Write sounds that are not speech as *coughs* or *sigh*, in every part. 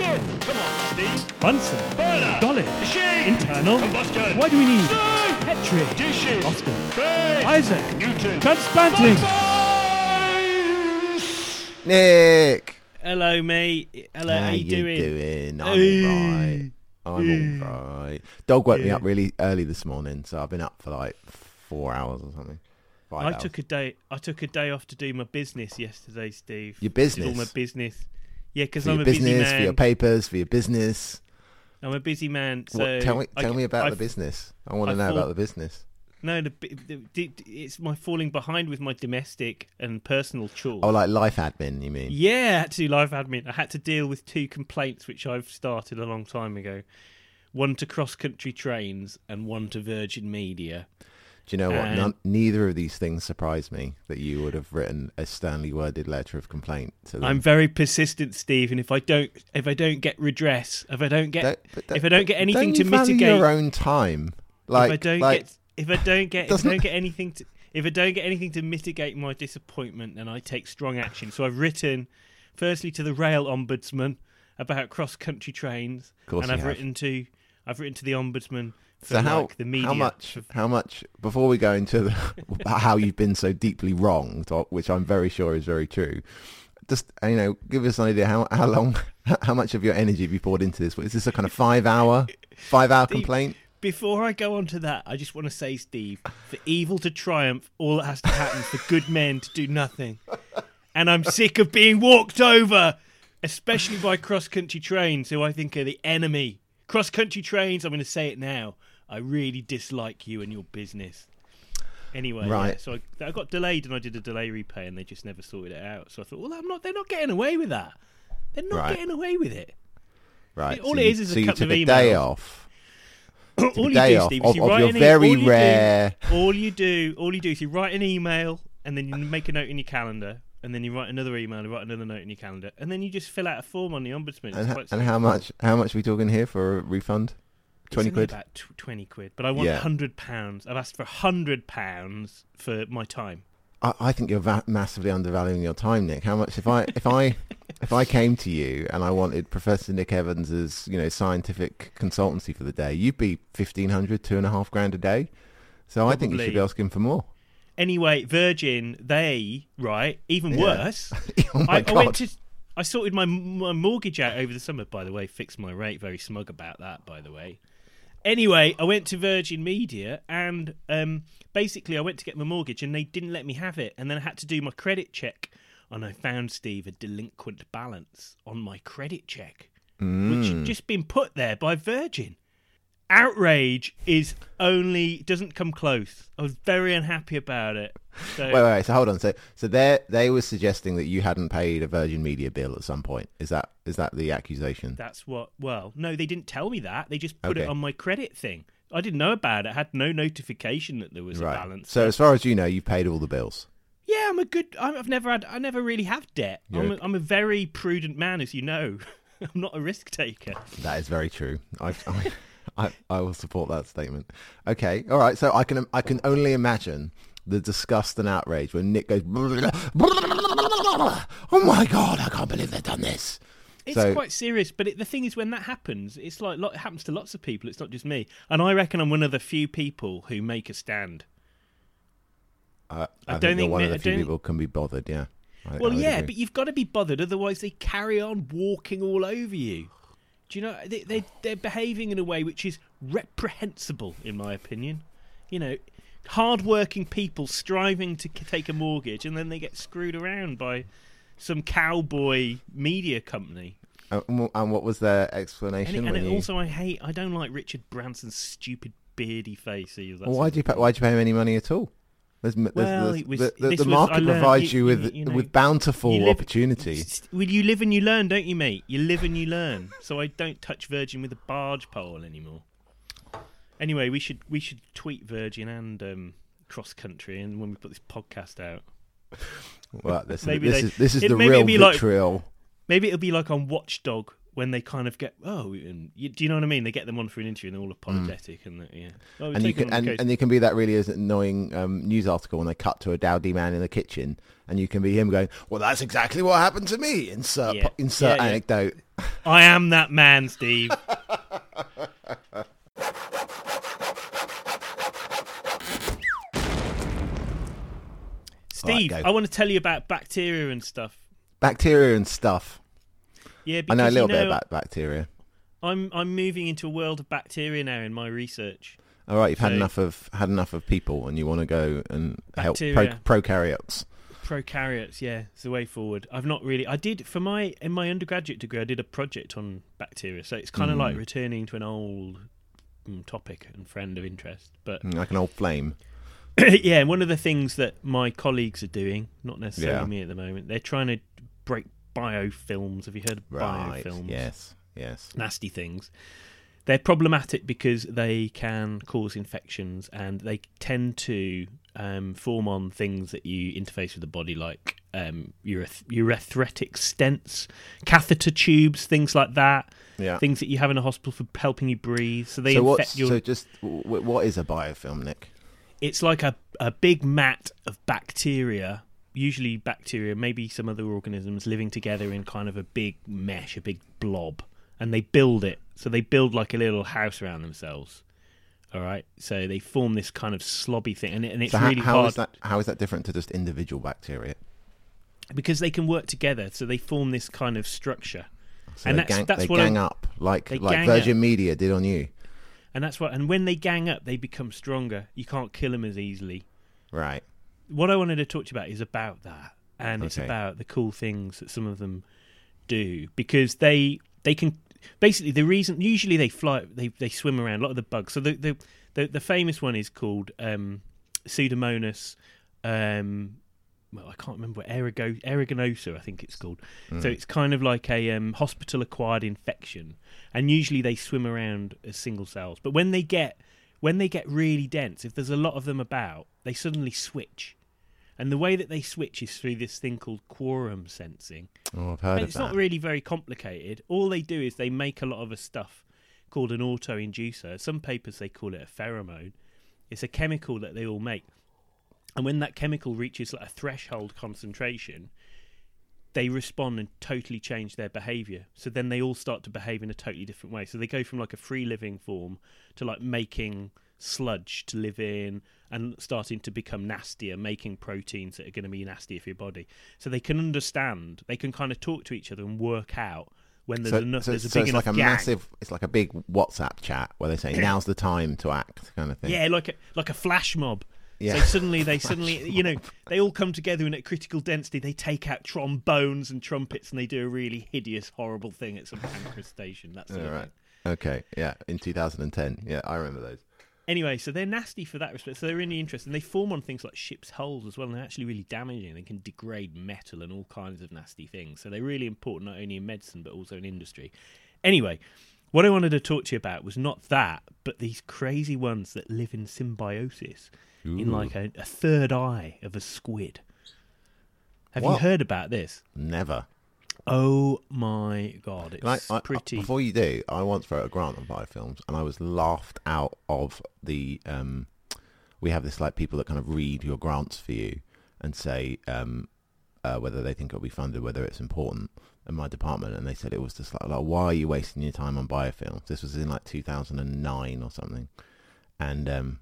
Ignition! Come on, Steve. Bunsen. Burner. Dolly. Machine. Internal. Combustion. Why do we need Steam. Petri? Dishes. Oscar. Base. Isaac. Newton. Transplanting. Nick, Hello, mate. Hello, how, are you doing? doing? I'm Hey. alright. I'm alright. Dog woke me up really early this morning, so I've been up for like four hours or something. Five I hours. took a day. I took a day off to do my business yesterday, Steve. Your Did all my business? Yeah, because I'm your a busy business, man. for your papers, for your business. I'm a busy man. So what, tell me, tell g- me about I the business. I want I to know thought- about the business. No, the, the, the, it's my falling behind with my domestic and personal chores. Oh, like life admin, you mean? Yeah, I had to do life admin. I had to deal with two complaints which I've started a long time ago. One to cross country trains and one to Virgin Media. Do you know what? None, neither of these things surprise me that you would have written a sternly worded letter of complaint to them. I'm very persistent, Steve, and if I don't if I don't get redress, if I don't get if I don't get anything don't to mitigate your own time, like, if I don't like get if I don't get if I don't get anything to if I don't get anything to mitigate my disappointment, then I take strong action. So I've written firstly to the rail ombudsman about cross country trains, course and I've have. written to I've written to the ombudsman so how the media. how much how much before we go into the, *laughs* how you've been so deeply wronged, uh, which I'm very sure is very true. Just uh, you know, give us an idea how how long, *laughs* how much of your energy have you poured into this? Is this a kind of five hour, five hour Steve, complaint? Before I go on to that, I just want to say, Steve, for evil to triumph, all that has to happen is for good men to do nothing. And I'm sick of being walked over, especially by cross country trains, who I think are the enemy. Cross country trains, I'm going to say it now. I really dislike you and your business. Anyway, yeah, Right. so I, I got delayed and I did a delay repay and they just never sorted it out. So I thought, well, I'm not. They're not getting away with that. They're not Right. getting away with it. Right. all so it is is a couple of a day emails. off. *coughs* all you day do, off Steve, is you write an e- very all you do- all you do, all you do is you write an email and then you make a note in your calendar, and then you write another email and write another note in your calendar, and then you just fill out a form on the ombudsman. And, and how much how much are we talking here for a refund? It's Twenty only quid. About tw- twenty quid, but I want Yeah. hundred pounds. I've asked for hundred pounds for my time. I, I think you're va- massively undervaluing your time, Nick. How much if I if I *laughs* if I came to you and I wanted Professor Nick Evans's you know scientific consultancy for the day, you'd be fifteen hundred, two and a half grand a day. So I think you should Probably. be asking for more. Anyway, Virgin, they right, even Yeah. worse. *laughs* oh my I, I god! went to. I sorted my, my mortgage out over the summer, by the way. Fixed my rate. Very smug about that, by the way. Anyway, I went to Virgin Media and um, basically I went to get my mortgage and they didn't let me have it. And then I had to do my credit check. And I found, Steve, a delinquent balance on my credit check, which Mm. had just been put there by Virgin. Outrage is only doesn't come close. I was very unhappy about it. So Wait, wait, wait. So hold on. So, so they they were suggesting that you hadn't paid a Virgin Media bill at some point. Is that is that the accusation? That's what. Well, no, they didn't tell me that. They just put Okay. it on my credit thing. I didn't know about it. I had no notification that there was a balance. So, as far as you know, you've paid all the bills. yeah, I'm a good. I'm, I've never had. I never really have debt. I'm a- a, I'm a very prudent man, as you know. *laughs* I'm not a risk taker. That is very true. I've, I, I, I will support that statement. Okay, all right. So I can I can only imagine the disgust and outrage when Nick goes, "Oh my god, I can't believe they've done this." It's So- quite serious, but it, the thing is, when that happens, it's like it happens to lots of people. It's not just me, and I reckon I'm one of the few people who make a stand. I, I I, don't think one of the I few people can be bothered. Yeah. Well, yeah, agree. but you've got to be bothered, otherwise they carry on walking all over you. Do you know they, they they're behaving in a way which is reprehensible, in my opinion. You know, hard-working people striving to take a mortgage, and then they get screwed around by some cowboy media company. And and what was their And, explanation? it, and it you... also, I hate. I don't like Richard Branson's stupid beardy face. Either. Well, why do you pay, why'd you pay him any money at all? There's, there's, Well, there's- was- the, the, this the was- I market learned- provides you- you with you know, with bountiful live- opportunity. Well, you live and you learn, don't you, mate? You live and you learn. so I don't touch Virgin with a barge pole anymore. Anyway, we should we should tweet Virgin and um, Cross Country, and when we put this podcast out, Well, this, Maybe this they- is this is it- the real it'd like- vitriol. maybe it'll be like on Watchdog when they kind of get oh, and you, do you know what I mean? They get them on for an interview and they're all apologetic and that, yeah. Oh, Mm. and you can and, and you can be that really annoying um, news article when they cut to a dowdy man in the kitchen, and you can be him going, "Well, that's exactly what happened to me." Insert Yeah. insert Yeah, yeah. anecdote. *laughs* I am that man, Steve. *laughs* Steve, go. I want to tell you about bacteria and stuff. Bacteria and stuff. Yeah, I know a little you know, bit about bacteria. I'm I'm moving into a world of bacteria now in my research. All right, you've had enough of had enough of people, and you want to go and help pro, prokaryotes. Prokaryotes, yeah, it's the way forward. I've not really. I did for my in my undergraduate degree. I did a project on bacteria, so it's kind of Mm. like returning to an old mm, topic and friend of interest. But Mm, like an old flame. *coughs* yeah, and one of the things that my colleagues are doing, not necessarily Yeah. me at the moment, they're trying to break biofilms. Have you heard of Right. biofilms? Yes. Yes. Nasty things. They're problematic because they can cause infections and they tend to um, form on things that you interface with the body, like um, ureth- urethretic stents, catheter tubes, things like that. Yeah. Things that you have in a hospital for helping you breathe. So they so infect your so just what is a biofilm, Nick? it's like a, a big mat of bacteria, usually bacteria, maybe some other organisms living together in kind of a big mesh, a big blob, and they build it. So they build like a little house around themselves. All right, so they form this kind of slobby thing, and, it, and it's so how, really how hard is that how is that different to just individual bacteria? because they can work together. So they form this kind of structure, So And they that's- gang, that's they what gang up like like Virgin up. Media did on you, and that's what. And when they gang up, they become stronger. You can't kill them as easily. right? What I wanted to talk to you about is about that, and it's about the cool things that some of them do because they they can basically the reason usually they fly they they swim around a lot of the bugs. So the the the, the famous one is called um, Pseudomonas. Um, well, I can't remember what Erigo, Eriginosa, I think it's called. So it's kind of like a um, hospital-acquired infection, and usually they swim around as single cells. But when they get when they get really dense, if there's a lot of them about, they suddenly switch. And the way that they switch is through this thing called quorum sensing. Oh, I've heard And of it's that. not really very complicated. All they do is they make a lot of a stuff called an auto inducer. Some papers they call it a pheromone. It's a chemical that they all make. And when that chemical reaches like a threshold concentration, they respond and totally change their behavior. So then they all start to behave in a totally different way. So they go from like a free living form to like making sludge to live in and starting to become nastier, making proteins that are going to be nastier for your body. So they can understand, they can kind of talk to each other and work out when there's so, enough, so, there's a so big it's like a gang. massive, it's like a big WhatsApp chat where they say now's the time to act, kind of thing. Yeah, like a like a flash mob. Yeah. So suddenly they *laughs* suddenly you know they all come together and at critical density they take out trombones and trumpets and they do a really hideous horrible thing at some Pancras station. That's All right. Okay. Yeah. In 2010. Yeah, I remember those. Anyway, so they're nasty for that respect. So they're really interesting. They form on things like ships' hulls as well, and they're actually really damaging. They can degrade metal and all kinds of nasty things. So they're really important not only in medicine but also in industry. Anyway, what I wanted to talk to you about was not that, but these crazy ones that live in symbiosis in like a, a third eye of a squid. Have you heard about this? Never. Oh my god, it's I, I- pretty. before you do, I once wrote a grant on biofilms, and I was laughed out of the. Um, we have this like people that kind of read your grants for you and say um, uh, whether they think it'll be funded, whether it's important. In my department, and they said it was just like, like, why are you wasting your time on biofilms? This was in like 2009 or something, and um,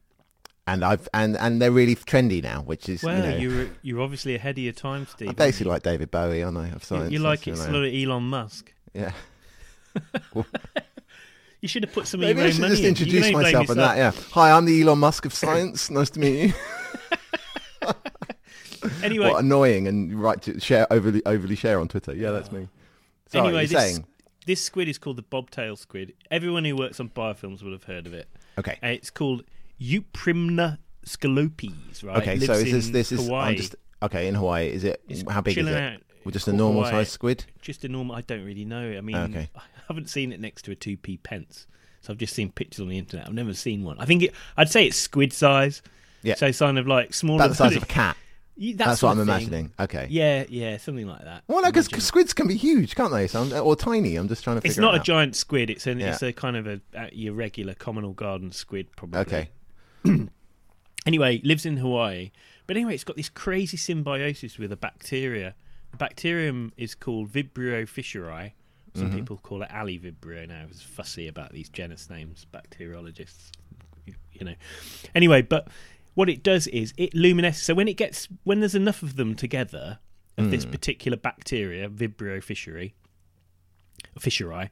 and I've and and they're really trendy now, which is well, you know, you're you're obviously ahead of your time, Steve. I'm aren't basically like David Bowie, aren't I? Of You- science, you like that's it's who I am. sort of Elon Musk. yeah. *laughs* You should have put some of Maybe your I should money just in. Introduce can only blame myself on that. Yeah. Hi, I'm the Elon Musk of science. *laughs* nice to meet you. *laughs* Anyway, what annoying and right to share overly overly share on Twitter. Yeah, that's me. Sorry, anyway, this saying this squid is called the bobtail squid. Everyone who works on biofilms will have heard of it. okay. It's called Euprymna scolopes, right? Okay, so is this this is Hawaii. I'm just okay in Hawaii. Is it It's how big is it? out Well, just a normal Hawaii. sized squid. Just a normal. I don't really know. I mean, Okay. *laughs* I haven't seen it next to a two p pence. So I've just seen pictures on the internet. I've never seen one. I think it, I'd say it's squid size. Yeah. So kind of like smaller. About the size of a cat. *laughs* That That's what I'm imagining. Okay. Yeah, yeah, something like that. Well, no, because squids can be huge, can't they? So I'm, or tiny. I'm just trying to figure it's not it a giant squid. It's an Yeah. it's a kind of a, a your regular common or garden squid, probably. Okay. *clears throat* Anyway, lives in Hawaii. But anyway, it's got this crazy symbiosis with a bacteria. The bacterium is called Vibrio fischeri. Some Mm-hmm. people call it Aliivibrio now. It's fussy about these genus names, bacteriologists. You, know. Anyway, but what it does is it luminesces. So when it gets when there's enough of them together of this particular bacteria, Vibrio fischeri, fischeri,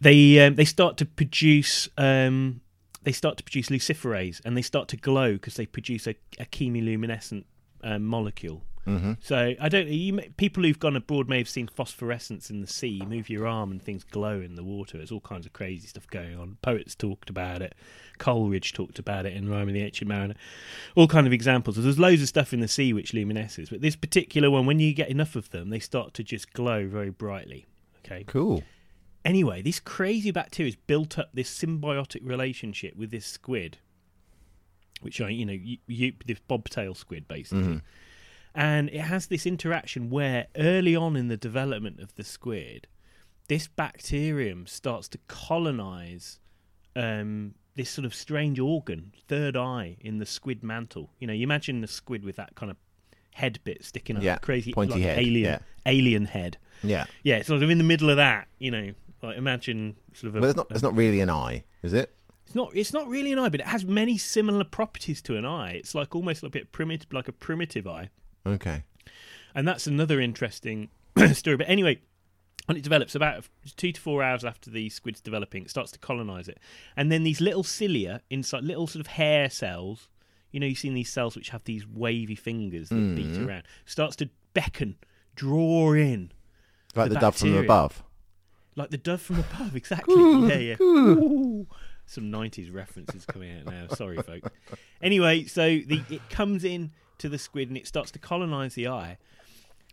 they um, they start to produce um, they start to produce luciferase and they start to glow because they produce a, a chemiluminescent um, molecule. Mm-hmm. So I don't. You, people who've gone abroad may have seen phosphorescence in the sea. You move your arm and things glow in the water. There's all kinds of crazy stuff going on. Poets talked about it. Coleridge talked about it in Rime of the Ancient Mariner. All kind of examples. There's loads of stuff in the sea which luminesces, but this particular one, when you get enough of them, they start to just glow very brightly. Okay. Cool. Anyway, this crazy bacteria has built up this symbiotic relationship with this squid, which I, you know, you, you, this bobtail squid basically, and it has this interaction where early on in the development of the squid, this bacterium starts to colonize um, this sort of strange organ, third eye in the squid mantle. You know, you imagine the squid with that kind of head bit sticking up, Yeah, crazy pointy like head, alien yeah. alien head Yeah. yeah, sort of in the middle of that, you know, like imagine sort of a, But it's not. It's not really an eye, is it? it's not it's not really an eye, but it has many similar properties to an eye. It's like almost a bit primitive, like a primitive eye, Okay. and that's another interesting *clears throat* story. But anyway, when it develops, about two to four hours after the squid's developing, it starts to colonize it, and then these little cilia inside, little sort of hair cells. You know, you've seen these cells which have these wavy fingers that beat Mm-hmm. around. Starts to beckon, draw in, Like the, The dove from above. Like the dove from above, *laughs* exactly. yeah, yeah. Ooh. Some nineties references coming out now. Sorry, folks. Anyway, so the it comes in to the squid and it starts to colonize the eye,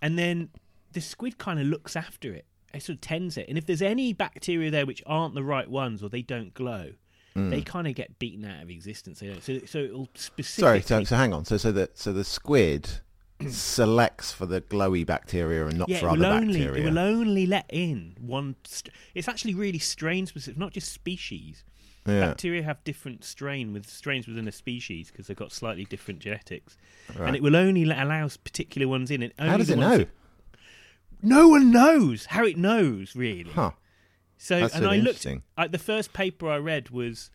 and then the squid kind of looks after it. It sort of tends it, and if there's any bacteria there which aren't the right ones or they don't glow, Hmm. they kind of get beaten out of existence. So, so it'll Sorry. specifically. So, so hang on. So so the so the squid selects for the glowy bacteria and not yeah, for other only bacteria. it will only let in one. St- it's actually really strain specific, not just species. yeah. Bacteria have different strain with strains within a species because they've got slightly different genetics, Right. and it will only let, allow particular ones in. How does it know? that- no one knows how it knows really. Huh. So, That's and really I looked. Like the first paper I read was,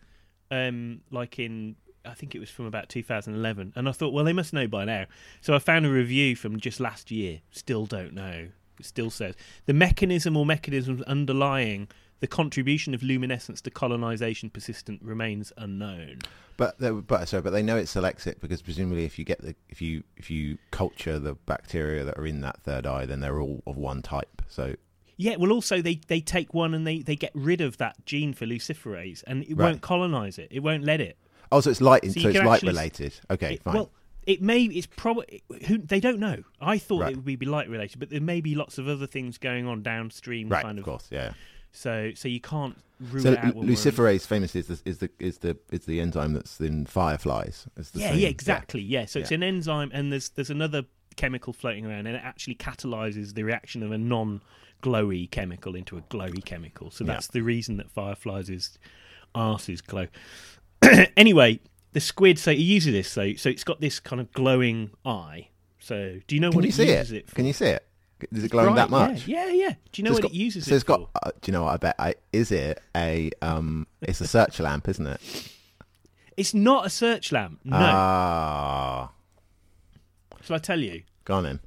um, like in I think it was from about 2011, and I thought, well, they must know by now. So I found a review from just last year. Still don't know. It still says the mechanism or mechanisms underlying the contribution of luminescence to colonization persistent remains unknown. But they, but sorry, but they know it selects it because presumably if you get the if you if you culture the bacteria that are in that third eye, then they're all of one type. So Yeah, well, also they, they take one and they, they get rid of that gene for luciferase, and it Right. won't colonize it. It won't let it. Oh, so it's light. So, so it's light actually, related. Okay, It- fine. Well, it may. It's probably who they don't know. I thought Right. it would be light related, but there may be lots of other things going on downstream. right, kind of of. course, yeah. So so you can't rule So it out. one way or another. luciferase famously is the, is the is the is the enzyme that's in fireflies. It's the Yeah, same- yeah, exactly. Yeah. So it's Yeah. an enzyme, and there's there's another chemical floating around, and it actually catalyzes the reaction of a non-glowy chemical into a glowy chemical. So Yeah. that's the reason that fireflies' arses glow. *coughs* anyway, the squid. So it uses this. So so it's got this kind of glowing eye. So do you know Can what you it see uses it? it? for? Can you see it? Is it glowing that much? Yeah, yeah, yeah. Do you know So what it's it uses so it it's got. for? Uh, do you know what I bet? I, is it a um? It's a search lamp, isn't it? It's not a search lamp. No. Ah, Shall I tell you? go on then.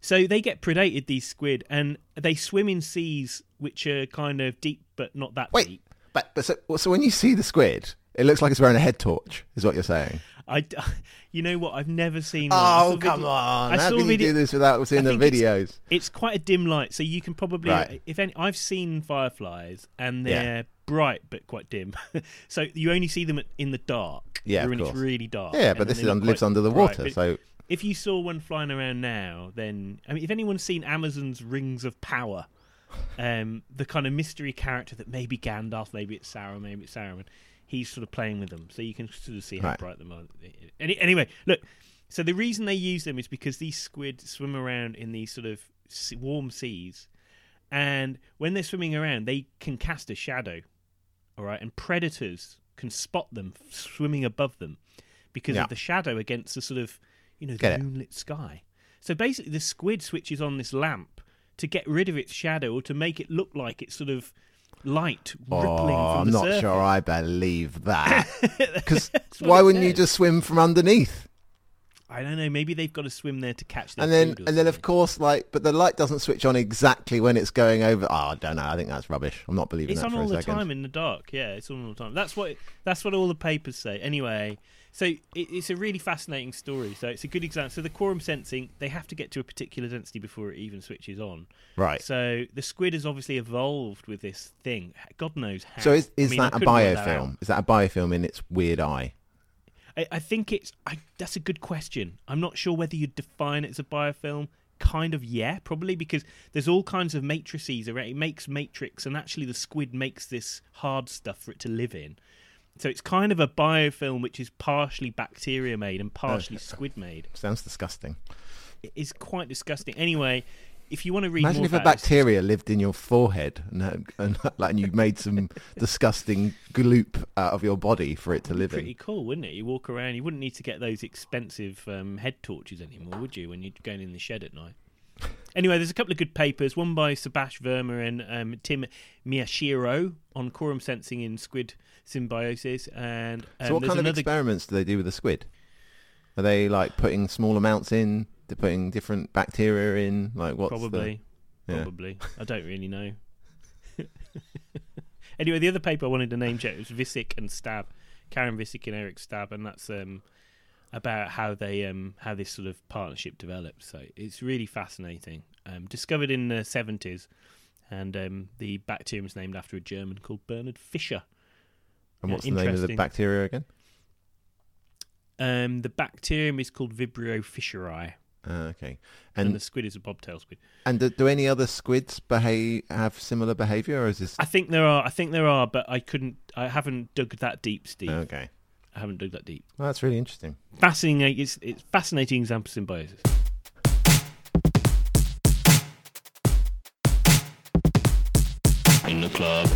So they get predated, these squid, and they swim in seas which are kind of deep but not that Wait, deep. but but so, so when you see the squid, it looks like it's wearing a head torch. Is what you're saying? I, d- *laughs* you know what? I've never seen. one. I saw Oh a video- come on! I How saw can a you do this without seeing the think it's- videos? It's quite a dim light, so you can probably, Right. if any, I've seen fireflies and they're bright but quite dim, *laughs* so you only see them in the dark. Yeah, of when it's course. really dark. Yeah, but this is un- lives under the water, But so if you saw one flying around now, then I mean, if anyone's seen Amazon's Rings of Power, *laughs* um, the kind of mystery character that maybe Gandalf, maybe it's Sauron, maybe it's Saruman, he's sort of playing with them, so you can sort of see how Right. bright them are. Any, anyway, look, So the reason they use them is because these squid swim around in these sort of warm seas, and when they're swimming around, they can cast a shadow. All right, and predators can spot them swimming above them because Yeah. of the shadow against the sort of you know the moonlit sky. So basically, the squid switches on this lamp to get rid of its shadow or to make it look like it's sort of light rippling Oh, from the I'm not surface. sure I believe *laughs* that. Because why wouldn't you just swim from underneath? I don't know. Maybe they've got to swim there to catch their And then, and then of course, like, but the light doesn't switch on exactly when it's going over. Oh, I don't know. I think that's rubbish. I'm not believing It's that on for all a the second. time in the dark. Yeah, it's on all the time. That's what that's what all the papers say. Anyway, so it, it's a really fascinating story. So it's a good example. So the quorum sensing, they have to get to a particular density before it even switches on. Right. So the squid has obviously evolved with this thing. God knows how. So is I is mean, that a biofilm? out. Is that a biofilm in its weird eye? I, I think it's. I, that's a good question. I'm not sure whether you'd define it as a biofilm. Kind of, yeah, probably because there's all kinds of matrices around. It makes matrix, and actually the squid makes this hard stuff for it to live in. So it's kind of a biofilm which is partially bacteria made and partially squid made. Sounds disgusting. It is quite disgusting. Anyway, if you want to read Imagine if a about this- bacteria lived in your forehead and, had- and like and you made some *laughs* disgusting gloop out of your body for it to live in. Pretty in. cool, wouldn't it? You walk around, you wouldn't need to get those expensive um, head torches anymore, would you, when you're going in the shed at night? Anyway, there's a couple of good papers. One by Sebastian Verma and um, Tim Miyashiro on quorum sensing in squid symbiosis, and um, So what kind of another. experiments do they do with the squid? Are they like putting small amounts in? They're putting different bacteria in? Like what's probably, the... Yeah. probably. I don't really know. *laughs* anyway, the other paper I wanted to name check was Visick and Stabb, Karen Visick and Eric Stabb, and that's um, about how they um, how this sort of partnership developed. So it's really fascinating. Um, discovered in the seventies, and um, the bacterium is named after a German called Bernhard Fischer. And what's the name of the bacteria again? Um, the bacterium is called Vibrio fischeri, Uh, okay. and, And the squid is a bobtail squid. and do, do any other squids behave have similar behaviour, or is this I think there are. I think there are, but I couldn't. I haven't dug that deep, Steve. okay? I haven't dug that deep. Well, that's really interesting. Fascinating. It's, it's fascinating example of symbiosis. In the club.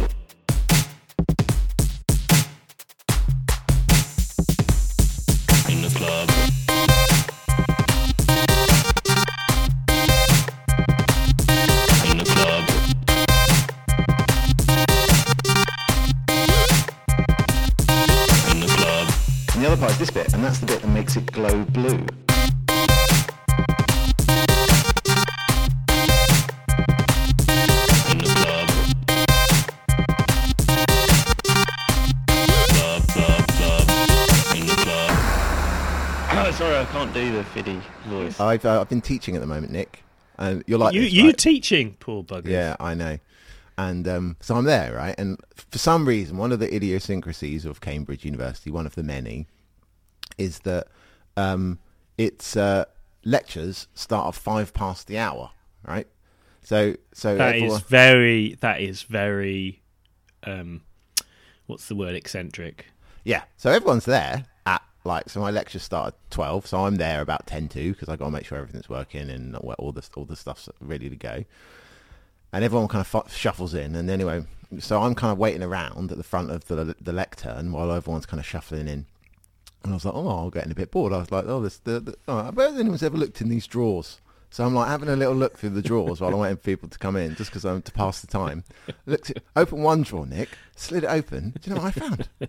The club. Oh, sorry, I can't do the fiddy voice. I've uh, I've been teaching at the moment, Nick, and you're like you this, you right? teaching, poor bugger. Yeah, I know. And um, so I'm there, right? And for some reason, one of the idiosyncrasies of Cambridge University, one of the many, is that um, its uh, lectures start at five past the hour, right? So, so That is everyone- very. That is very. Um, what's the word? Eccentric. yeah. So everyone's there at like so. My lecture started twelve, so I'm there about ten to because I got to make sure everything's working and all all the all the stuff's ready to go. and everyone kind of fu- shuffles in. And anyway, so I'm kind of waiting around at the front of the the lectern while everyone's kind of shuffling in. And I was like, oh, I'm getting a bit bored. I was like, oh, this, the, the, oh, I bet anyone's ever looked in these drawers. So I'm like having a little look through the drawers while I'm waiting for people to come in, just because I'm to pass the time. Looked, at, open one drawer, Nick, slid it open. Do you know what I found? *laughs*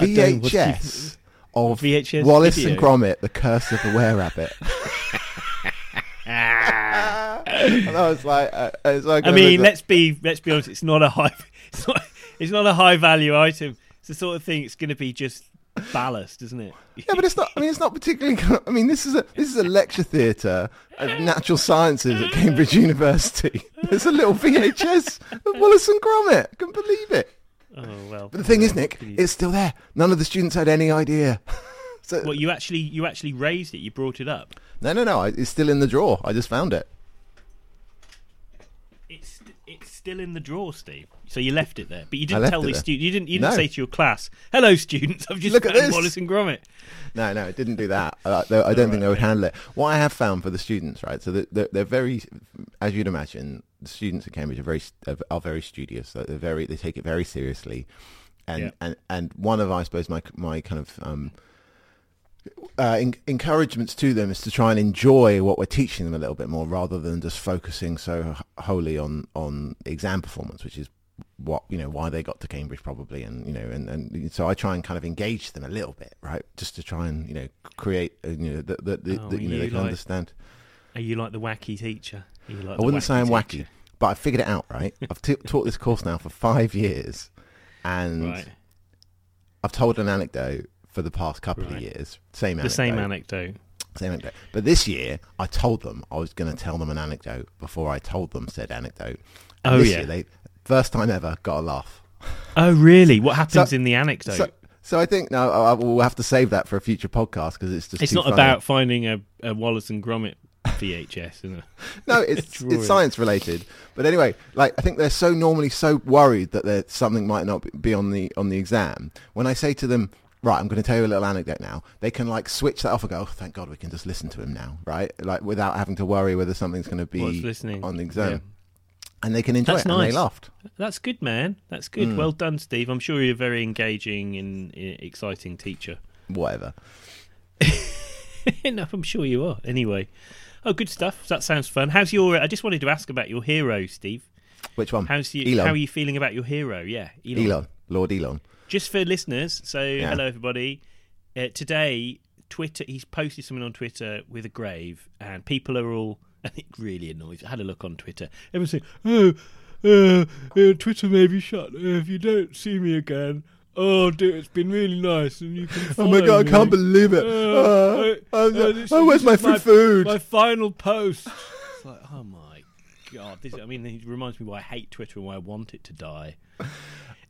I don't- what do you- VHS of VHS Wallace video. and Gromit: The Curse of the Were Rabbit. *laughs* and I was like, uh, like I I mean, let's be let's be honest. It's not a high. *laughs* It's not. It's not a high value item. It's the sort of thing. It's going to be just ballast, isn't it? Yeah, but it's not. I mean, it's not particularly. *laughs* I mean, this is a this is a lecture theatre of natural sciences at Cambridge *laughs* University. There's a little VHS of Wallace and Gromit. I can believe it. Oh well. But the thing is, Nick, it's still there. None of the students had any idea. *laughs* So What you actually you actually raised it. You brought it up. no, no, no. It's still in the drawer. I just found it. It's it's still in the drawer, Steve. So you left it there, but you didn't tell it the there. students. You didn't. You didn't No. say to your class, "Hello, students. I've just Look at this." Wallace and Gromit." No, no, it didn't do that. Uh, I don't Right, think they would okay. handle it. What I have found for the students, right? So they're, they're very, as you'd imagine, the students at Cambridge are very are very studious. They're very they take it very seriously, and Yeah. and and one of I suppose my my kind of um, uh, en- encouragements to them is to try and enjoy what we're teaching them a little bit more, rather than just focusing so wholly on on exam performance, which is what you know why they got to Cambridge probably, and you know, and, and so I try and kind of engage them a little bit, right, just to try and you know create uh, you know that that that Oh, you know you they can like- understand. Are you like the wacky teacher? Like I wouldn't say I'm wacky, but I figured it out, right? *laughs* I've t- taught this course now for five years, and Right. I've told an anecdote for the past couple of years. Same The anecdote. same anecdote. Same anecdote. But this year, I told them I was going to tell them an anecdote before I told them said anecdote. And Oh, yeah. Year, they first time ever got a laugh. Oh, really? What happens So- in the anecdote? So, so I think now I, I will have to save that for a future podcast because it's just it's not funny. about finding a, a Wallace and Gromit VHS, is it? *laughs* no, it's *laughs* it's science related. But anyway, like I think they're so normally so worried that there something might not be on the on the exam. When I say to them, right, I'm going to tell you a little anecdote now, they can like switch that off and go, oh, thank God we can just listen to him now, right? Like without having to worry whether something's going to be on the exam. Yeah. And they can enjoy That's it, and they laughed. That's good, man. That's good. Mm. Well done, Steve. I'm sure you're a very engaging and uh, exciting teacher. Whatever. *laughs* no, I'm sure you are. Anyway, oh, good stuff. That sounds fun. How's your? I just wanted to ask about your hero, Steve. Which one? How's you? Elon. How are you feeling about your hero? Yeah, Elon. Elon, Lord Elon. Just for listeners. So, Yeah. hello everybody. Uh, today, Twitter. He's posted something on Twitter with a grave, and people are all. And *laughs* it really annoys. I had a look on Twitter. Everyone's saying, "Oh, uh, uh, Twitter may be shut if you don't see me again." Oh, dear, it's been really nice, and you can. Oh my God, I can't believe it. Uh, Uh, I- uh, uh, oh, where's my food? My final post. *laughs* It's like, oh my god! This, I mean, it reminds me why I hate Twitter and why I want it to die.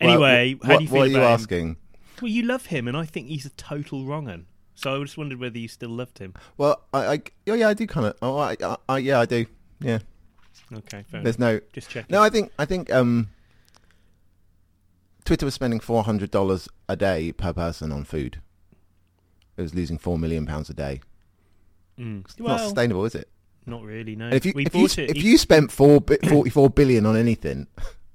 Anyway, Well, how what, do you feel what are you about him? asking? Well, you love him, and I think he's a total wrong un. So I just wondered whether you still loved him. Well, I, I oh, yeah, I do kind of. Oh, I, I, I, yeah, I do. Yeah, Okay, fair enough. there's no. Just checking. No, I think I think um, Twitter was spending four hundred dollars a day per person on food. It was losing four million pounds a day. Mm. It's Well, not sustainable, is it? not really. No. And if you we if you, if you spent four bi- 44 billion on anything,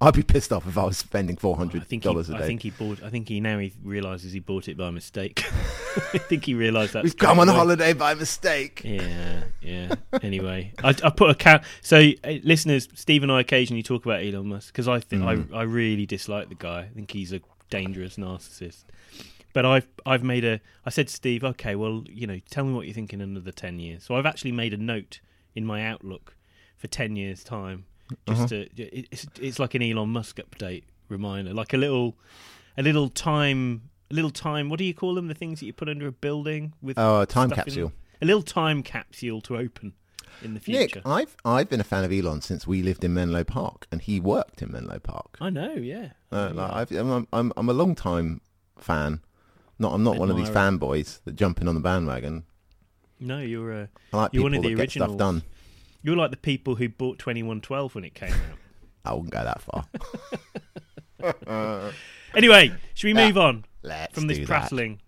I'd be pissed off if I was spending four hundred dollars a I day. I think he bought. I think he now he realizes he bought it by mistake. *laughs* I think he realised that. We've come on holiday by mistake. Yeah, yeah. Anyway, I, I put a count. So, uh, listeners, Steve and I occasionally talk about Elon Musk because I think Mm. I, I really dislike the guy. I think he's a dangerous narcissist. But I've I've made a. I said to Steve, okay, well, you know, tell me what you think in another ten years. So I've actually made a note in my Outlook for ten years time, just Uh-huh. to. It's it's like an Elon Musk update reminder, like a little, a little time. A little time. What do you call them? The things that you put under a building with Oh, a time capsule. a little time capsule to open in the future. Nick, I've I've been a fan of Elon since we lived in Menlo Park, and he worked in Menlo Park. I know, yeah. Uh, like, I've, I'm, I'm I'm a long time fan. Not I'm not one of these fanboys that jump in on the bandwagon. no, you're uh, I like You're people one of the get stuff done. You're like the people who bought 2112 when it came out. *laughs* I wouldn't go that far. *laughs* anyway, should we move on Let's from this prattling?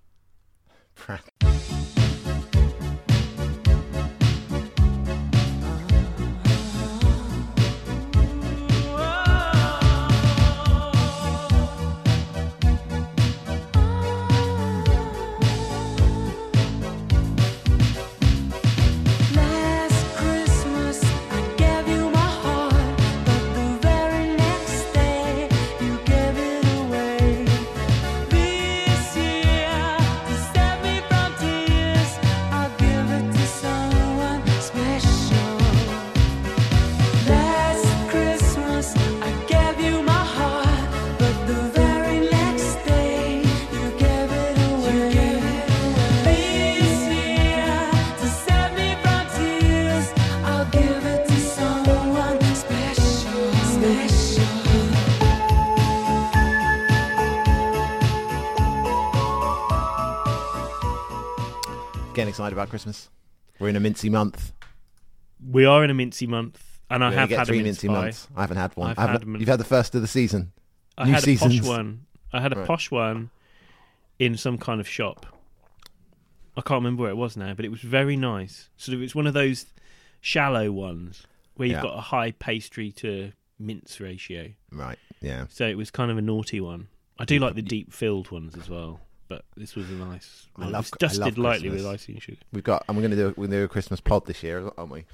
Excited about Christmas. We're in a mincy month. We are in a mincy month, and I We have had a three mince mincy pie. months. I haven't had one. I've I haven't- had a You've had the first of the season. I New had a posh one. I had a Right. posh one in some kind of shop. I can't remember where it was now, but it was very nice. Sort of, it's one of those shallow ones where you've Yeah. got a high pastry to mince ratio. Right. Yeah. So it was kind of a naughty one. I do like the deep filled ones as well, but this was a nice. I love- It's I dusted love lightly with Christmas. icing sugar. We've got. And we're going to do. We're to do a Christmas pod this year, aren't we?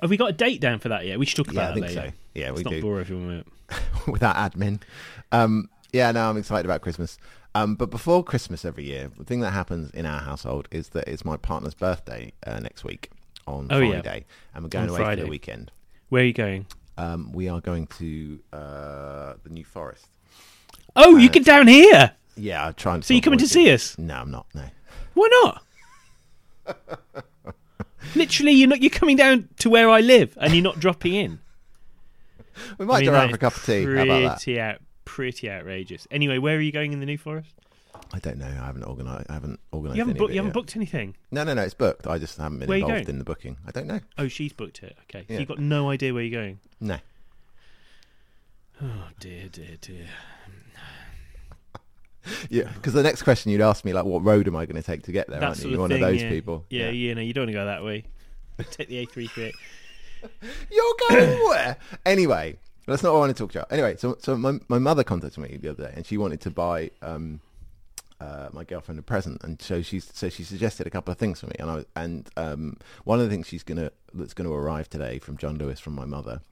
Have we got a date down for that yet? We should talk Yeah, about I that think later. so. Yeah, Let's we not do. bore everyone with it. *laughs* without admin. Um, yeah, no, I'm excited about Christmas. Um, but before Christmas every year, the thing that happens in our household is that it's my partner's birthday uh, next week on Oh, yeah. Friday, and we're going On away for Friday. the weekend. Where are you going? Um, we are going to uh, the New Forest. Oh, you Uh, get down here. Yeah, I'm trying. So you coming to see us? No, I'm not. No. Why not? *laughs* Literally, you're not. You're coming down to where I live, and you're not dropping in. *laughs* We might I mean, go for a cup of tea. How about that? Pretty out, pretty outrageous. Anyway, where are you going in the New Forest? I don't know. I haven't organised. I haven't organised. You haven't any booked. of it You haven't booked anything. No, no, no. It's booked. I just haven't been Where involved in the booking. I don't know. Oh, she's booked it. Okay, so you've got no idea where you're going. No. Oh dear, dear, dear. Yeah, because the next question you'd ask me like, what road am I going to take to get there? That aren't you? You're one thing. of those yeah. people. Yeah, yeah, you know, you don't want to go that way. Take the A338. *laughs* You're going where? Anyway, that's not what I want to talk about. Anyway, so so my my mother contacted me the other day, and she wanted to buy um uh, my girlfriend a present, and so she's so she suggested a couple of things for me, and I and um one of the things she's gonna that's gonna arrive today from John Lewis from my mother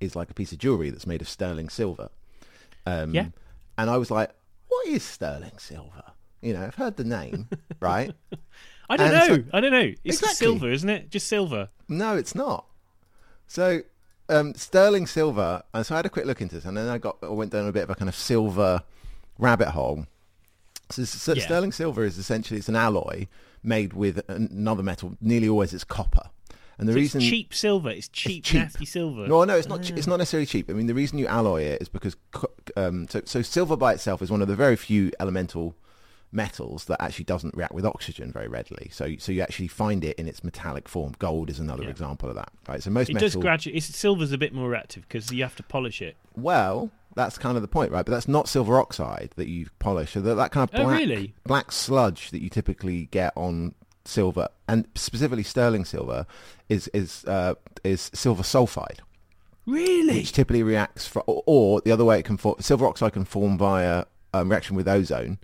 is like a piece of jewelry that's made of sterling silver. Um, Yeah. And I was like, what is sterling silver? You know, I've heard the name, *laughs* right? I don't And know. so- I don't know. It's Exactly. silver, isn't it? Just silver. No, it's not. So um, sterling silver, and so I had a quick look into this, and then I got I went down a bit of a kind of silver rabbit hole. So, so Yeah. sterling silver is essentially it's an alloy made with another metal. Nearly always it's copper, and the So reason it's cheap silver. It's cheap, cheap. nasty silver. no, no, it's not. Ah. che- It's not necessarily cheap. I mean, the reason you alloy it is because um, so so silver by itself is one of the very few elemental metals that actually doesn't react with oxygen very readily. So so you actually find it in its metallic form. Gold is another Yeah. example of that. Right. So most It metal. does gradually. Silver's a bit more reactive because you have to polish it. Well, that's kind of the point, right? But that's not silver oxide that you polish. So that, that kind of Oh, really? black sludge that you typically get on silver, and specifically sterling silver, is is uh, is silver sulfide, Really? which typically reacts for, or, or the other way it can form. Silver oxide can form via um, reaction with ozone,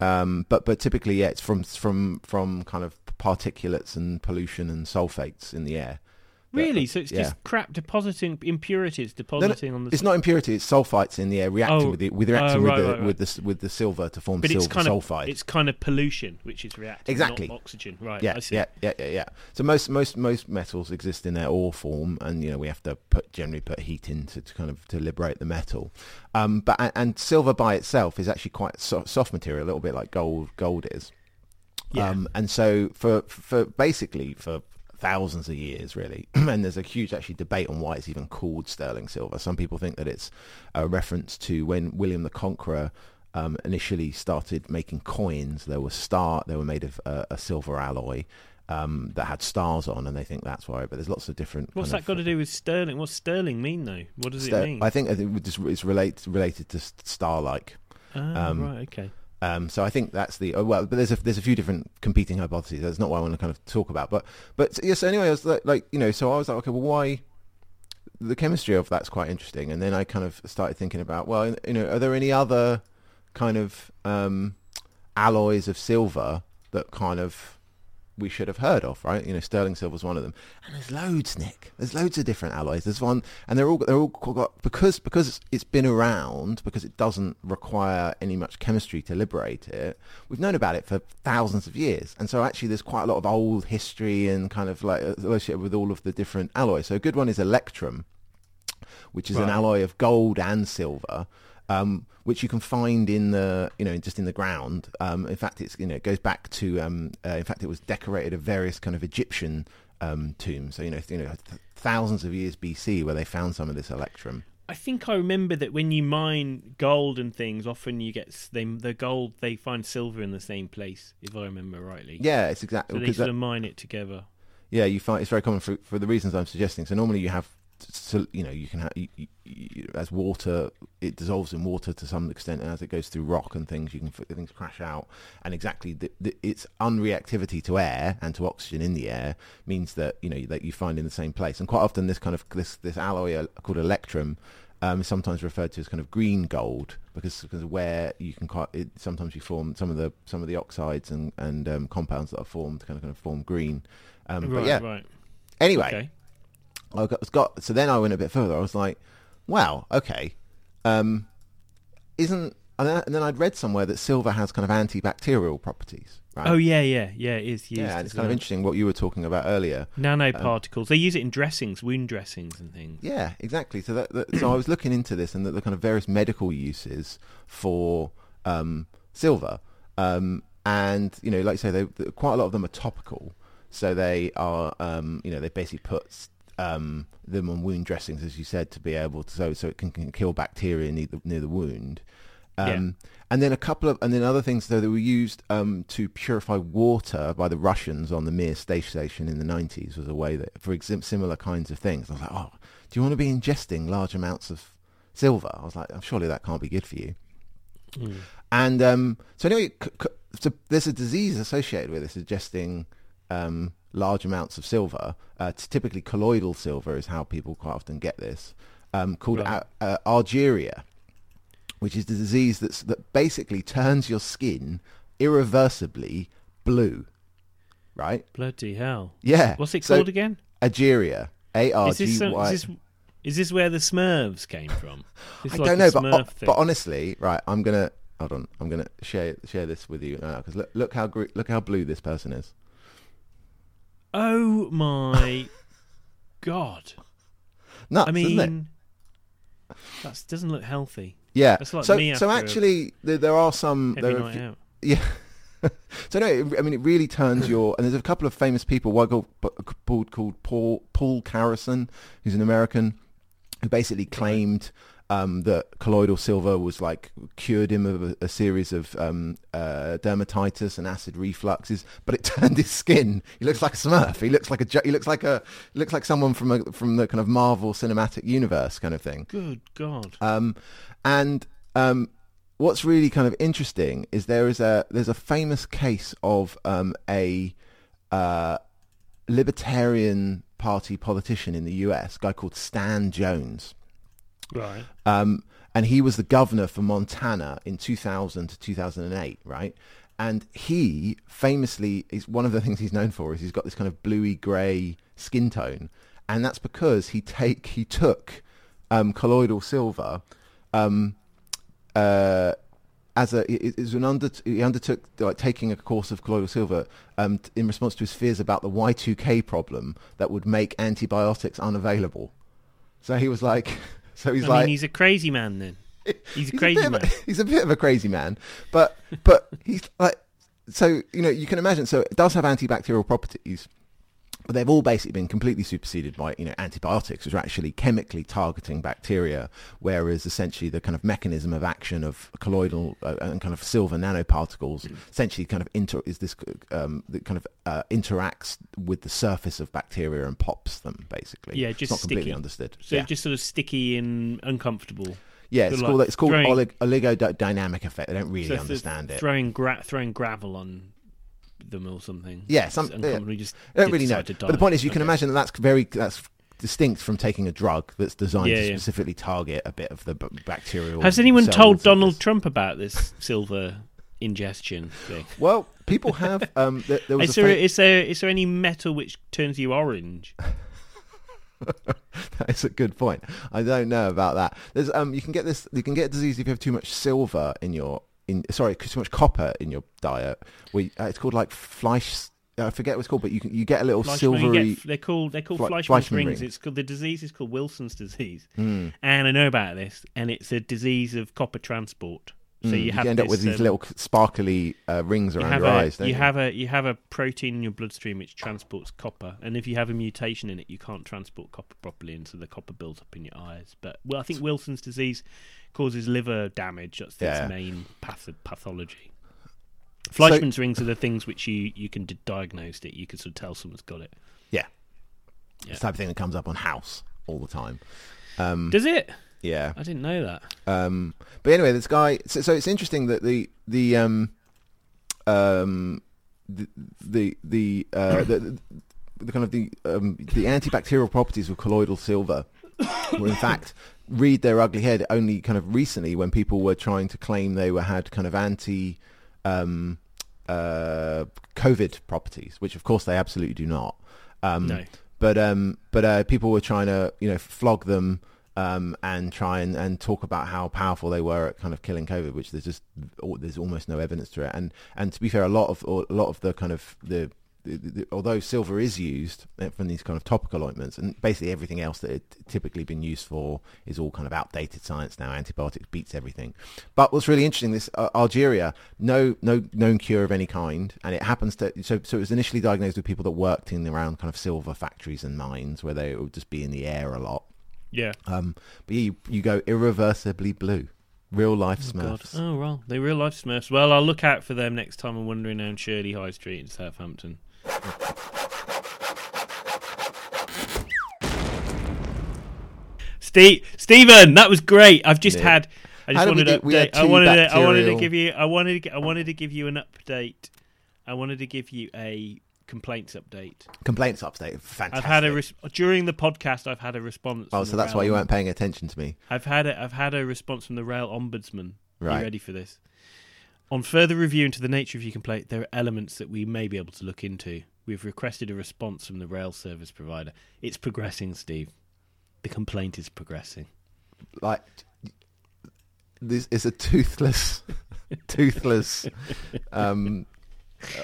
um, but but typically, yeah, it's from from from kind of particulates and pollution and sulfates in the air. Really? So it's yeah. just crap depositing impurities depositing on the. It's not impurity; it's sulfites in the air reacting Oh, with the with reacting oh, with the right, right. with the with the silver to form but silver it's kind of sulfide. it's kind of pollution which is reacting. Exactly. Not oxygen, right? yeah, yeah, yeah, yeah, yeah. So most most most metals exist in their ore form, and you know we have to put generally put heat in to, kind of to liberate the metal. Um, but and, and silver by itself is actually quite so, soft material, a little bit like gold gold is. Yeah. Um, and so for for basically for thousands of years really *clears throat* and there's a huge actually debate on why it's even called sterling silver some people think that it's a reference to when william the conqueror um, initially started making coins there was star they were made of uh, a silver alloy um, that had stars on and they think that's why but there's lots of different What's that got to do with sterling? What's sterling mean though? What does Ster- it mean? I think I think it it's relate, related to st- star-like Ah, um, right. Okay. Um, so I think that's the oh, well, but there's a there's a few different competing hypotheses. That's not what I want to kind of talk about. But but yes. anyway, I was like, like you know, so I was like, okay, well, why? The chemistry of that's quite interesting, and then I kind of started thinking about, well, you know, are there any other kind of um, alloys of silver that kind of we should have heard of, right? You know, sterling silver's one of them, and there's loads, Nick. There's loads of different alloys. There's one, and they're all they're all got because because it's been around because it doesn't require any much chemistry to liberate it. We've known about it for thousands of years, and so actually there's quite a lot of old history and kind of like uh, associated with all of the different alloys. So a good one is electrum, which is an alloy of gold and silver. Um, which you can find in the, you know, just in the ground. Um, in fact, it's, you know, it goes back to, um, uh, in fact, it was decorated of various kind of Egyptian um, tombs. So you know, you know, th- thousands of years BC, where they found some of this electrum. I think I remember that when you mine gold and things, often you get they, the gold. They find silver in the same place, if I remember rightly. Yeah, it's exactly. So they sort that- of mine it together. yeah, you find it's very common for for the reasons I'm suggesting. So normally you have so, you know you can have you, you, as water it dissolves in water to some extent and as it goes through rock and things you can things crash out and exactly the, the, its unreactivity to air and to oxygen in the air means that you know that you find in the same place and quite often this kind of this this alloy uh, called electrum um, is sometimes referred to as kind of green gold because because where you can quite it, sometimes you form some of the some of the oxides and and um, compounds that are formed kind of kind of form green um, right, but yeah right. anyway Okay. I got, got so then I went a bit further. I was like, wow, okay, um, isn't and then, and then I'd read somewhere that silver has kind of antibacterial properties, right? Oh yeah, yeah, yeah. It is used. yeah, it's kind of interesting what you were talking about earlier. Nanoparticles. they use it in dressings, wound dressings, and things. Yeah, exactly. So that, that so I was looking into this and the, the kind of various medical uses for um, silver, um, and you know, like you say, they, quite a lot of them are topical. So they are, um, you know, they basically put um, them on wound dressings, as you said, to be able to so so it can, can kill bacteria near the, near the wound. Um, And then a couple of, and then other things though that were used um, to purify water by the Russians on the Mir space station in the 90s was a way that, for similar kinds of things. I was like, oh, do you want to be ingesting large amounts of silver? I was like, oh, surely that can't be good for you. And um, so anyway, c- c- so there's a disease associated with this, ingesting um, large amounts of silver. Uh, typically colloidal silver is how people quite often get this, um, called Right. a- uh, which is the disease that's, that basically turns your skin irreversibly blue. Right? Bloody hell! Yeah. What's it So, called again? Argyria. A R Is this, some, is this where the Smurfs came from? *laughs* I like don't know, but, but, but honestly, right? I'm gonna hold on. I'm gonna share share this with you now because look, look how gr- look how blue this person is. Oh my god! Nuts, I mean, that doesn't look healthy. Yeah. like so me so after a actually, there, there are some. There are few- out. *laughs* Yeah. so no, it, I mean it really turns *coughs* your and there's a couple of famous people. One called, called, called Paul Paul Karason, who's an American, who basically claimed um, that colloidal silver was like cured him of a, a series of um, uh, dermatitis and acid refluxes, but it *laughs* turned his skin. He looks like a Smurf. He looks like a he looks like a looks like someone from a, from the kind of Marvel cinematic universe kind of thing. Good God! Um, and um, what's really kind of interesting is there is a there's a famous case of um, a uh, libertarian party politician in the U.S. guy called Stan Jones. Right. Um, and he was the governor for Montana in 2000 to 2008, right? And he famously is one of the *laughs* things he's known for is he's got this kind of bluey grey skin tone, and that's because he take he took um, colloidal silver um, uh, as a was an under he undertook like taking a course of colloidal silver um, in response to his fears about the Y2K problem that would make antibiotics unavailable. So he was like, *laughs* *laughs* so he's I like, mean, he's a crazy man. Then *laughs* he's a he's crazy bit man. A, *laughs* he's a bit of a crazy man, but but he's like so you know you can imagine. So it does have antibacterial properties, but they've all basically been completely superseded by you know antibiotics, which are actually chemically targeting bacteria, whereas essentially the kind of mechanism of action of colloidal uh, and kind of silver nanoparticles essentially kind of inter is this um, that kind of uh, interacts with the surface of bacteria and pops them basically. Yeah, it's just not completely sticky. understood. So yeah. just sort of sticky and uncomfortable. Yeah, it's like called it's called throwing- olig- oligodynamic effect. They don't really So understand it. Throwing gra- throwing gravel on them or something. Yeah, some- Just uncomfortably just I don't really know. But the point is, you can Okay. imagine that that's very that's distinct from taking a drug that's designed Yeah, to yeah. specifically target a bit of the b- bacterial. Has anyone told Donald this. Trump about this silver ingestion thing? Well, people have. *laughs* Um, there, there was Is a there, fa- is there is there any metal which turns you orange? *laughs* That's a good point. I don't know about that. There's um, you can get this. You can get a disease if you have too much silver in your in. Sorry, too much copper in your diet. We uh, it's called like Fleisch. I forget what it's called, but you can you get a little Fleischmann- silvery. get- they're called they're called Fle- Fleischmann's Fleischmann rings. ring. It's called the disease is called Wilson's disease, Mm. and I know about this, and it's a disease of copper transport. So Mm, you have end up with these um, little sparkly uh, rings around have your a, eyes. Don't you you, have a you have a protein in your bloodstream which transports copper, and if you have a mutation in it, you can't transport copper properly, and so the copper builds up in your eyes. But well, I think Wilson's disease causes liver damage. That's Yeah. its main path- pathology. Fleischmann's rings are the things which you you can d- diagnose it. You can sort of tell someone's got it. yeah. Yeah. It's the type of thing that comes up on House. all the time. Um, Does it? Yeah. I didn't know that. Um, but anyway, this guy. So, so it's interesting that the the um, um, the the the, uh, the, the kind of the um, the antibacterial properties of colloidal silver were in fact read their ugly head only kind of recently when people were trying to claim they were had kind of anti um, uh, COVID properties, which of course they absolutely do not. Um, No. But um, but uh, people were trying to you know flog them um, and try and, and talk about how powerful they were at kind of killing COVID, which there's just there's almost no evidence to it. And and to be fair, a lot of a lot of the kind of the, although silver is used uh, from these kind of topical ointments, and basically everything else that it's typically been used for is all kind of outdated science now. Antibiotics beats everything. But what's really interesting, this uh, Argyria, no no known cure of any kind, and it happens to so so it was initially diagnosed with people that worked in around kind of silver factories and mines where they would just be in the air a lot. Yeah. Um, but yeah, you, you go irreversibly blue, real life God. Smurfs. Oh well, they real life Smurfs. Well, I'll look out for them next time I'm wandering down Shirley High Street in Southampton. Steve, Stephen, that was great. I've just Nick. had. I just wanted to update. I wanted. To, I wanted to give you. I wanted. To, I wanted to give you an update. I wanted to give you a complaints update. Complaints update. fantastic. I've had a res- during the podcast. I've had a response. oh, so that's why you weren't paying attention to me. I've had a, I've had a response from the Rail Ombudsman. Are Right. you ready for this? On further review into the nature of your complaint, there are elements that we may be able to look into. We've requested a response from the rail service provider. It's progressing, Steve. The complaint is progressing. Like, this is a toothless, *laughs* toothless um,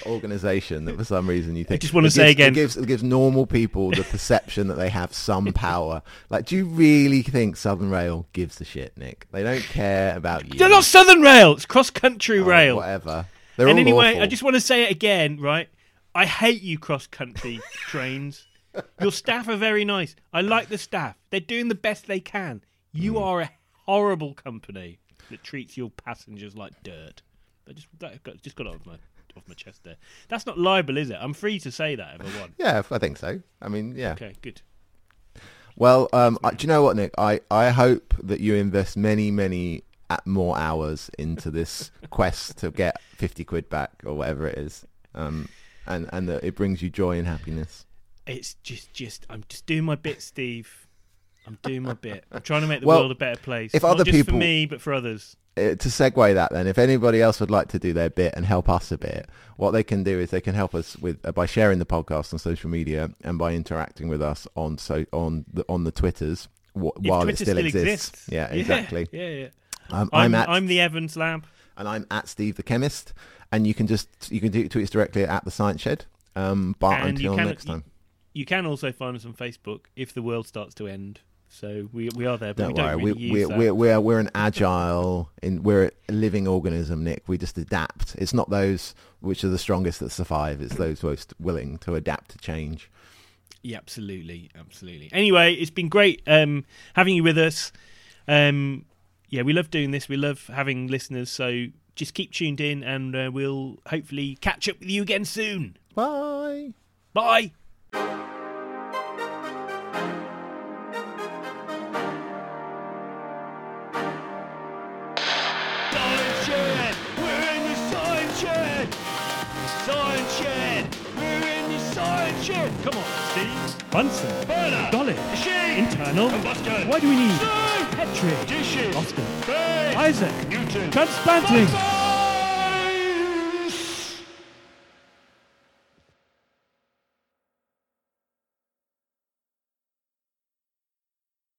organization that for some reason you think. I just wanna say gives- again- it gives, it gives normal people the perception that they have some *laughs* power. Like, do you really think Southern Rail gives a shit, Nick? They don't care about you. They're not Southern Rail. It's cross country Oh, rail. whatever. They're and anyway, awful. I just want to say it again, right? I hate you cross country *laughs* trains. Your staff are very nice. I like the staff. They're doing the best they can. You Mm. are a horrible company that treats your passengers like dirt. I just that got, just got off my off my chest there. That's not libel, is it? I'm free to say that if I want. *laughs* Yeah, I think so. I mean, yeah. Okay, good. Well, um, I, do you know what, Nick? I, I hope that you invest many, many more hours into this *laughs* quest to get 50 quid back or whatever it is. Um, and, and that it brings you joy and happiness. It's just just I'm just doing my bit, Steve. I'm doing my bit. I'm trying to make the Well, world a better place. if Not other just for people- me, but for others. Uh, to segue that then, if anybody else would like to do their bit and help us a bit, what they can do is they can help us with uh, by sharing the podcast on social media and by interacting with us on so on the on the Twitters wh- while Twitter it still, still exists. Yeah, exactly. Yeah, yeah. Um, I'm, I'm at I'm the Evans Lab. and I'm at Steve the Chemist, and you can just you can do tweet us directly at the Science Shed. Um, but And until can- next time, You can also find us on Facebook if the world starts to end. So we we are there, but don't we worry. don't We, really we're, that. we're we're we're an agile, in we're a living organism, Nick. We just adapt. It's not those which are the strongest that survive. It's those most willing to adapt to change. Yeah, absolutely, absolutely. Anyway, it's been great um, having you with us. Um, yeah, we love doing this. We love having listeners. So just keep tuned in, and uh, we'll hopefully catch up with you again soon. Bye. Bye. Bunsen. Burner! Dolly. Machine! Internal. Combustion! Why do we need! Petri? Dishes! Austin. Space! Isaac. Newton! Transplanting. Bunsen!